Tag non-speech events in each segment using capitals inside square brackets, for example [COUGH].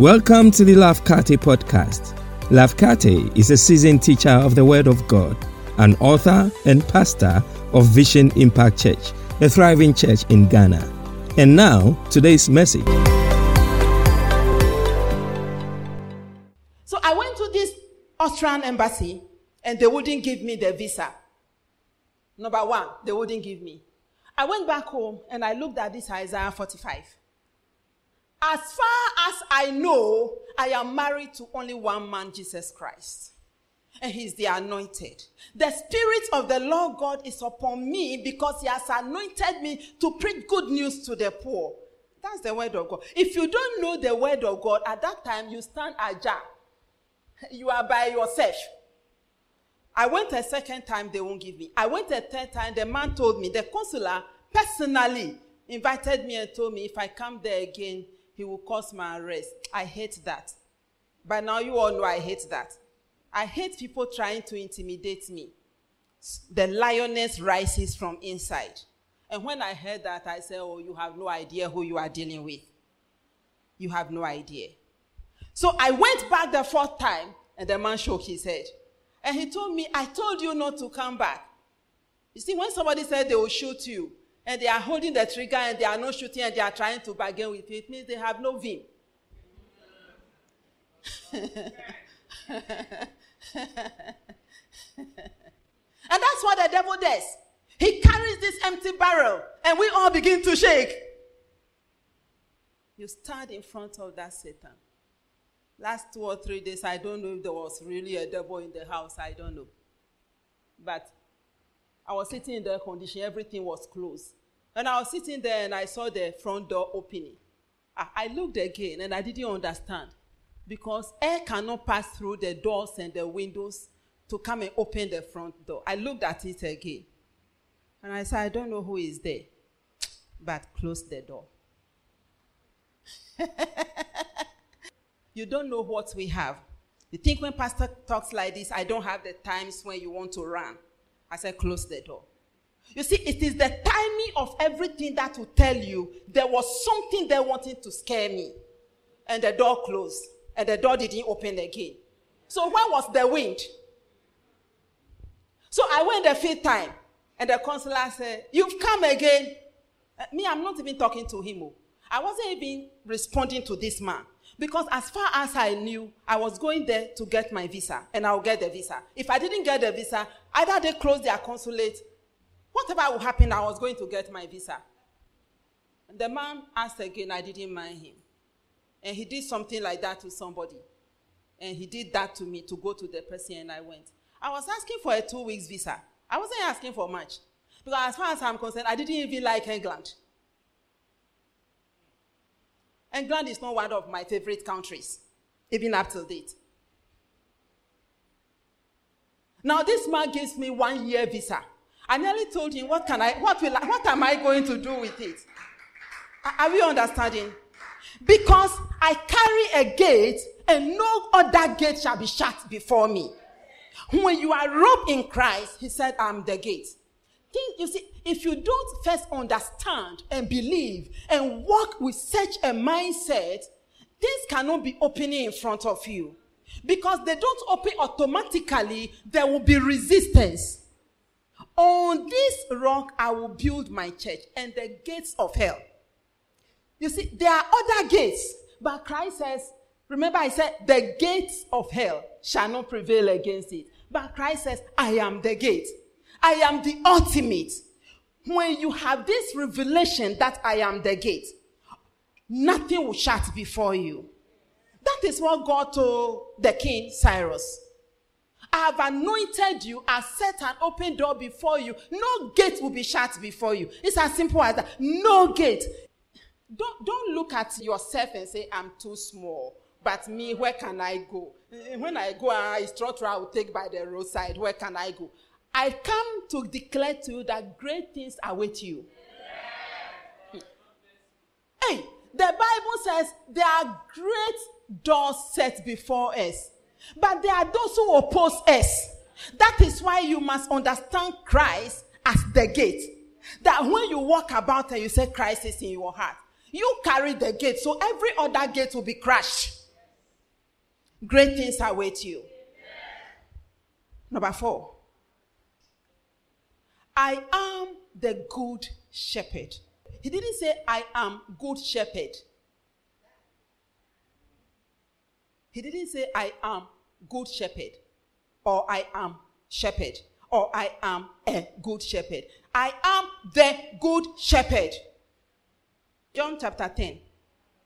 Welcome to the Lafkate podcast. Lafkate is a seasoned teacher of the Word of God, an author and pastor of Vision Impact Church, a thriving church in Ghana. And now, today's message. So I went to this Austrian embassy and they wouldn't give me the visa. Number one, they wouldn't give me. I went back home and I looked at this Isaiah 45. As far as I know, I am married to only one man, Jesus Christ. And he's the anointed. The Spirit of the Lord God is upon me because he has anointed me to preach good news to the poor. That's the word of God. If you don't know the word of God, at that time you stand ajar. You are by yourself. I went a second time, they won't give me. I went a third time, the man told me, the consular personally invited me and told me if I come there again, he will cause my arrest. I hate that. By now, you all know I hate that. I hate people trying to intimidate me. The lioness rises from inside. And when I heard that, I said, Oh, you have no idea who you are dealing with. You have no idea. So I went back the fourth time, and the man shook his head. And he told me, I told you not to come back. You see, when somebody said they will shoot you, and they are holding the trigger and they are not shooting and they are trying to bargain with you, it means they have no vim. [LAUGHS] and that's what the devil does. He carries this empty barrel and we all begin to shake. You stand in front of that Satan. Last two or three days, I don't know if there was really a devil in the house. I don't know. But I was sitting in the air condition, everything was closed. And I was sitting there and I saw the front door opening. I, I looked again and I didn't understand because air cannot pass through the doors and the windows to come and open the front door. I looked at it again and I said, I don't know who is there, but close the door. [LAUGHS] you don't know what we have. You think when pastor talks like this, I don't have the times when you want to run. I said, close the door. You see, it is the timing of everything that will tell you there was something there wanting to scare me. And the door closed. And the door didn't open again. So where was the wind? So I went the fifth time. And the counselor said, You've come again. Uh, me, I'm not even talking to him. Oh. I wasn't even responding to this man. Because as far as I knew, I was going there to get my visa. And I'll get the visa. If I didn't get the visa, either they close their consulate Whatever will happen, I was going to get my visa. The man asked again, I didn't mind him. And he did something like that to somebody. And he did that to me to go to the person, and I went. I was asking for a two weeks visa. I wasn't asking for much. Because as far as I'm concerned, I didn't even like England. England is not one of my favorite countries, even up to date. Now, this man gives me one year visa. I nearly told him, what can I, what will I, what am I going to do with it? Are we understanding? Because I carry a gate and no other gate shall be shut before me. When you are robed in Christ, he said, I'm the gate. You see, if you don't first understand and believe and walk with such a mindset, things cannot be opening in front of you. Because they don't open automatically, there will be resistance. On this rock I will build my church, and the gates of hell. You see, there are other gates, but Christ says, remember, I said, the gates of hell shall not prevail against it. But Christ says, I am the gate. I am the ultimate. When you have this revelation that I am the gate, nothing will shut before you. That is what God told the king Cyrus. I have anointed you, I set an open door before you. No gate will be shut before you. It's as simple as that. No gate. Don't, don't look at yourself and say, I'm too small. But me, where can I go? Eh, when I go, ah, I trot I will take by the roadside. Where can I go? I come to declare to you that great things await you. Hey, the Bible says there are great doors set before us. But there are those who oppose us. That is why you must understand Christ as the gate. That when you walk about and you say Christ is in your heart, you carry the gate. So every other gate will be crushed. Great things await you. Number four. I am the good shepherd. He didn't say, I am good shepherd. He didn't say, I am good shepherd, or I am shepherd, or I am a good shepherd. I am the good shepherd. John chapter 10.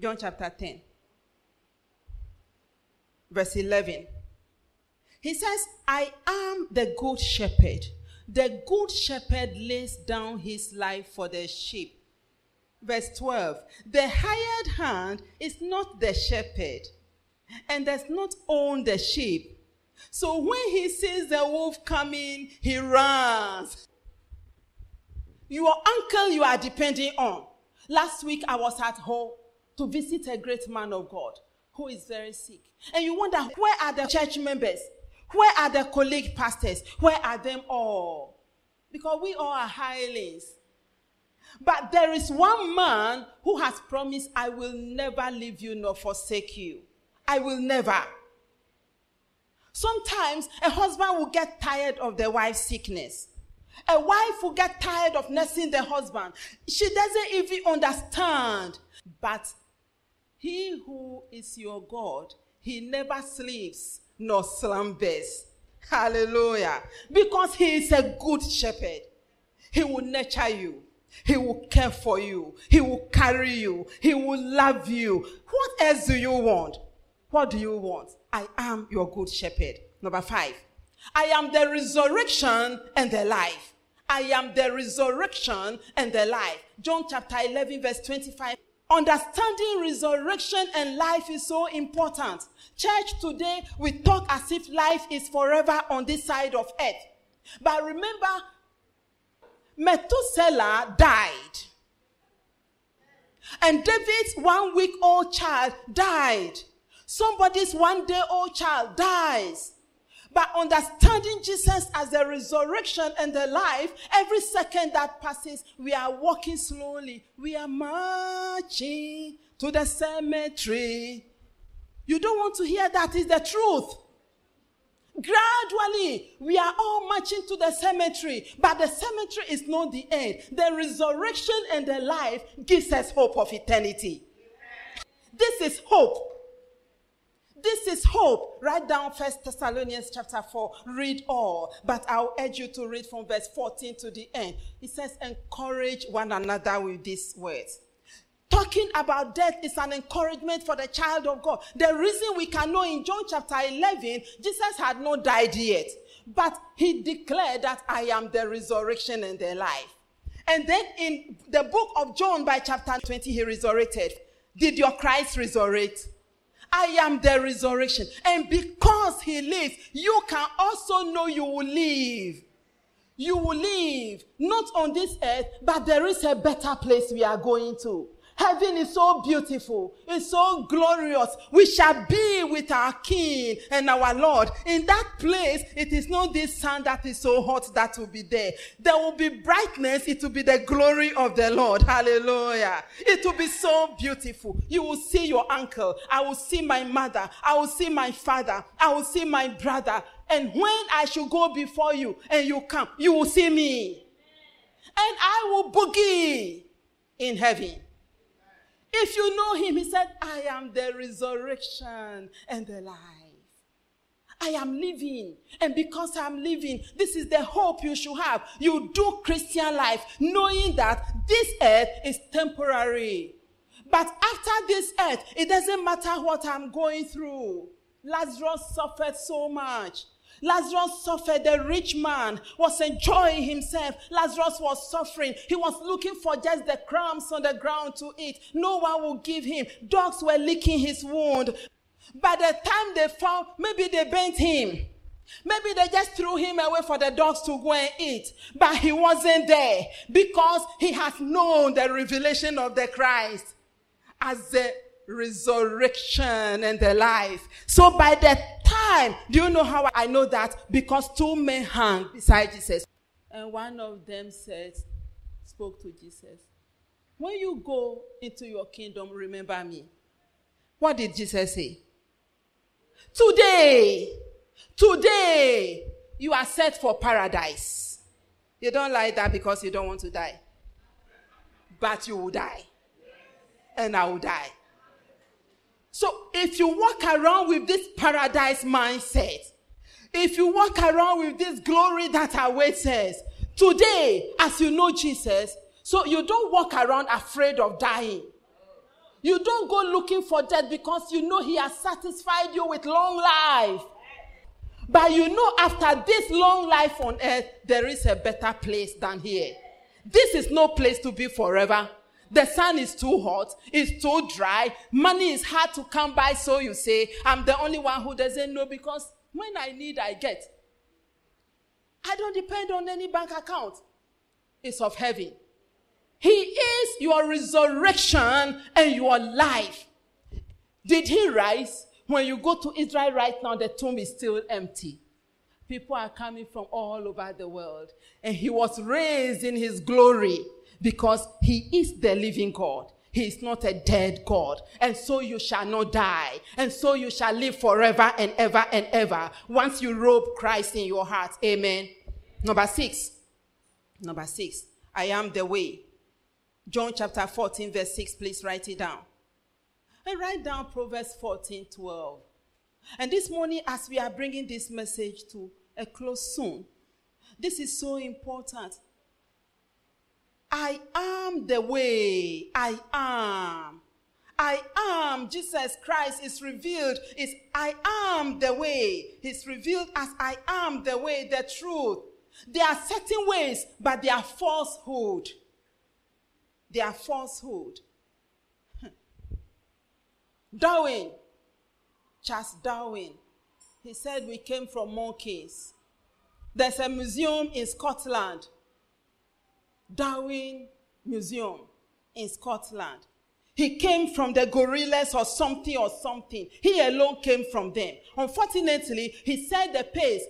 John chapter 10, verse 11. He says, I am the good shepherd. The good shepherd lays down his life for the sheep. Verse 12. The hired hand is not the shepherd and does not own the sheep. So when he sees the wolf coming, he runs. Your uncle you are depending on. Last week I was at home to visit a great man of God who is very sick. And you wonder, where are the church members? Where are the colleague pastors? Where are them all? Because we all are hirelings. But there is one man who has promised, I will never leave you nor forsake you. I will never. Sometimes a husband will get tired of the wife's sickness. A wife will get tired of nursing the husband. She doesn't even understand. But he who is your God, he never sleeps nor slumbers. Hallelujah. Because he is a good shepherd. He will nurture you. He will care for you. He will carry you. He will love you. What else do you want? What do you want? I am your good shepherd. Number five. I am the resurrection and the life. I am the resurrection and the life. John chapter 11, verse 25. Understanding resurrection and life is so important. Church, today we talk as if life is forever on this side of earth. But remember, Methuselah died. And David's one week old child died. Somebody's one day old child dies. But understanding Jesus as the resurrection and the life, every second that passes, we are walking slowly. We are marching to the cemetery. You don't want to hear that is the truth. Gradually, we are all marching to the cemetery, but the cemetery is not the end. The resurrection and the life gives us hope of eternity. This is hope. This is hope. Write down First Thessalonians chapter 4. Read all. But I'll urge you to read from verse 14 to the end. It says, encourage one another with these words. Talking about death is an encouragement for the child of God. The reason we can know in John chapter 11, Jesus had not died yet. But he declared that I am the resurrection and the life. And then in the book of John by chapter 20, he resurrected. Did your Christ resurrect? I am the resurrection. And because he lives, you can also know you will live. You will live not on this earth, but there is a better place we are going to. Heaven is so beautiful. It's so glorious. We shall be with our King and our Lord. In that place, it is not this sun that is so hot that will be there. There will be brightness. It will be the glory of the Lord. Hallelujah. It will be so beautiful. You will see your uncle. I will see my mother. I will see my father. I will see my brother. And when I shall go before you and you come, you will see me. And I will boogie in heaven. If you know him, he said, I am the resurrection and the life. I am living. And because I'm living, this is the hope you should have. You do Christian life knowing that this earth is temporary. But after this earth, it doesn't matter what I'm going through. Lazarus suffered so much. Lazarus suffered. The rich man was enjoying himself. Lazarus was suffering. He was looking for just the crumbs on the ground to eat. No one would give him. Dogs were licking his wound. By the time they found, maybe they bent him. Maybe they just threw him away for the dogs to go and eat. But he wasn't there because he has known the revelation of the Christ as the resurrection and the life. So by the time, do you know how I know that? Because two men hung beside Jesus. And one of them said, spoke to Jesus. When you go into your kingdom, remember me. What did Jesus say? Today, today, you are set for paradise. You don't like that because you don't want to die. But you will die. And I will die. So if you walk around with this paradise mindset, if you walk around with this glory that awaits us, today, as you know Jesus, so you don't walk around afraid of dying. You don't go looking for death because you know He has satisfied you with long life. But you know, after this long life on earth, there is a better place than here. This is no place to be forever. The sun is too hot, it's too dry, money is hard to come by, so you say, I'm the only one who doesn't know because when I need, I get. I don't depend on any bank account, it's of heaven. He is your resurrection and your life. Did he rise? When you go to Israel right now, the tomb is still empty. People are coming from all over the world. And he was raised in his glory because he is the living God. He is not a dead God. And so you shall not die. And so you shall live forever and ever and ever once you robe Christ in your heart. Amen. Number six. Number six. I am the way, John chapter 14, verse 6, please write it down. And write down Proverbs 14, 12. And this morning, as we are bringing this message to a close soon, this is so important. I am the way. I am. I am. Jesus Christ is revealed. Is I am the way. He's revealed as I am the way, the truth. There are certain ways, but they are falsehood their falsehood. Hmm. Darwin, Charles Darwin, he said we came from monkeys. There's a museum in Scotland, Darwin Museum in Scotland. He came from the gorillas or something or something. He alone came from them. Unfortunately, he said the pace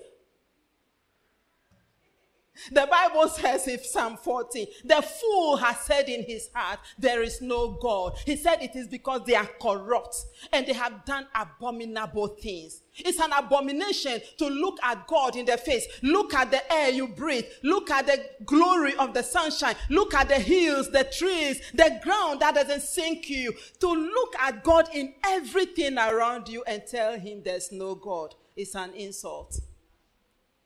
the Bible says in Psalm 40, the fool has said in his heart, There is no God. He said it is because they are corrupt and they have done abominable things. It's an abomination to look at God in the face. Look at the air you breathe. Look at the glory of the sunshine. Look at the hills, the trees, the ground that doesn't sink you. To look at God in everything around you and tell Him there's no God is an insult.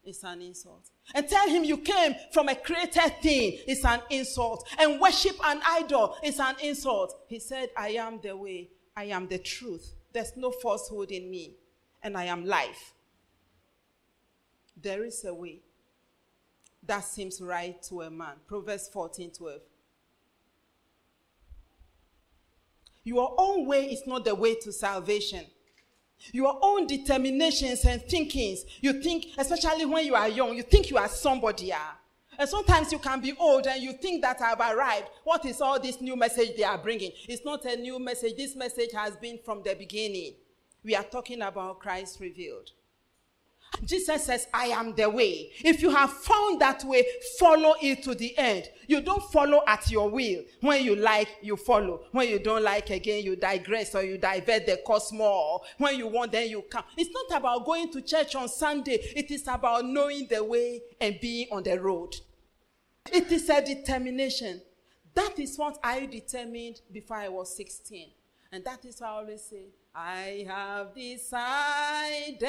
It's an insult and tell him you came from a created thing is an insult. And worship an idol is an insult. He said, I am the way, I am the truth. There's no falsehood in me, and I am life. There is a way that seems right to a man. Proverbs 14 12. Your own way is not the way to salvation. Your own determinations and thinkings. You think, especially when you are young, you think you are somebody. Yeah? And sometimes you can be old and you think that I've arrived. What is all this new message they are bringing? It's not a new message. This message has been from the beginning. We are talking about Christ revealed. Jesus says, I am the way. If you have found that way, follow it to the end. You don't follow at your will. When you like, you follow. When you don't like, again, you digress or you divert the course more. When you want, then you come. It's not about going to church on Sunday. It is about knowing the way and being on the road. It is a determination. That is what I determined before I was 16. And that is why I always say, I have decided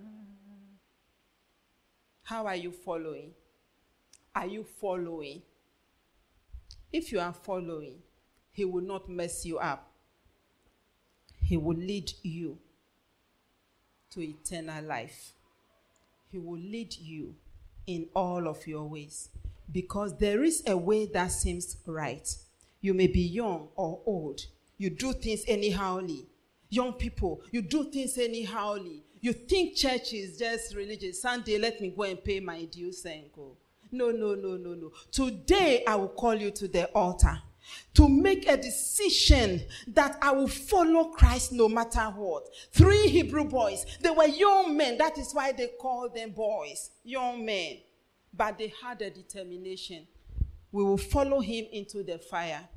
How are you following? Are you following? If you are following, He will not mess you up. He will lead you to eternal life. He will lead you in all of your ways because there is a way that seems right. You may be young or old. You do things anyhowly. Young people, you do things anyhowly. You think church is just religious. Sunday, let me go and pay my dues and go. No, no, no, no, no. Today, I will call you to the altar to make a decision that I will follow Christ no matter what. Three Hebrew boys, they were young men. That is why they called them boys, young men. But they had a determination. We will follow him into the fire.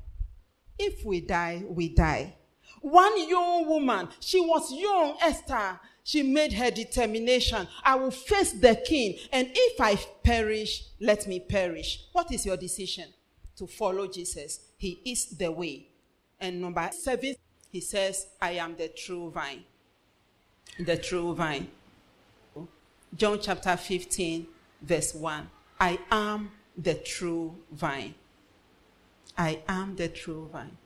If we die, we die. One young woman, she was young, Esther. She made her determination. I will face the king, and if I perish, let me perish. What is your decision? To follow Jesus. He is the way. And number seven, he says, I am the true vine. The true vine. John chapter 15, verse 1. I am the true vine. I am the true vine.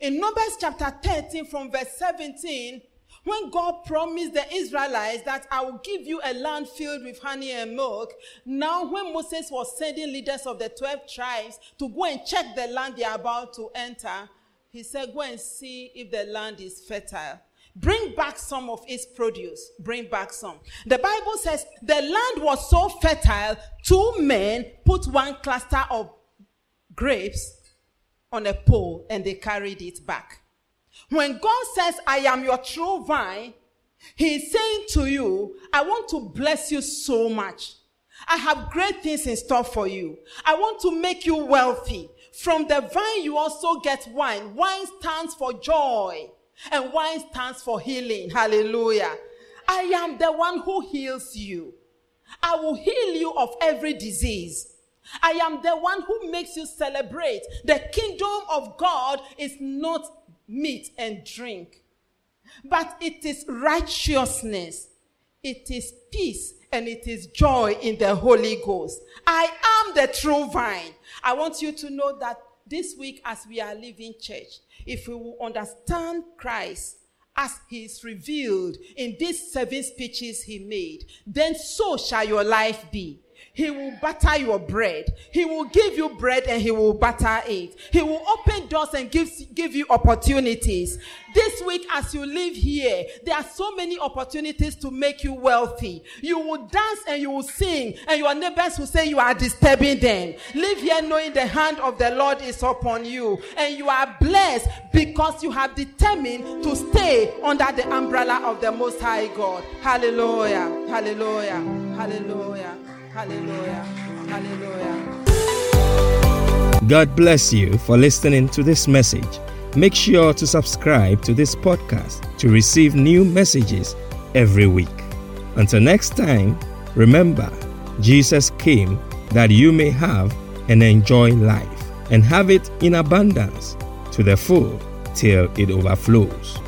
In Numbers chapter 13, from verse 17, when God promised the Israelites that I will give you a land filled with honey and milk, now when Moses was sending leaders of the 12 tribes to go and check the land they are about to enter, he said, Go and see if the land is fertile. Bring back some of its produce. Bring back some. The Bible says the land was so fertile, two men put one cluster of grapes on a pole and they carried it back. When God says, I am your true vine, He is saying to you, I want to bless you so much. I have great things in store for you. I want to make you wealthy. From the vine, you also get wine. Wine stands for joy, and wine stands for healing. Hallelujah. I am the one who heals you. I will heal you of every disease. I am the one who makes you celebrate. The kingdom of God is not meat and drink. But it is righteousness, it is peace, and it is joy in the Holy Ghost. I am the true vine. I want you to know that this week, as we are living church, if we will understand Christ as he is revealed in these seven speeches he made, then so shall your life be. He will butter your bread. He will give you bread and he will butter it. He will open doors and give, give you opportunities. This week, as you live here, there are so many opportunities to make you wealthy. You will dance and you will sing, and your neighbors will say you are disturbing them. Live here knowing the hand of the Lord is upon you, and you are blessed because you have determined to stay under the umbrella of the Most High God. Hallelujah! Hallelujah! Hallelujah! Hallelujah. Hallelujah. God bless you for listening to this message. Make sure to subscribe to this podcast to receive new messages every week. Until next time, remember, Jesus came that you may have and enjoy life and have it in abundance to the full till it overflows.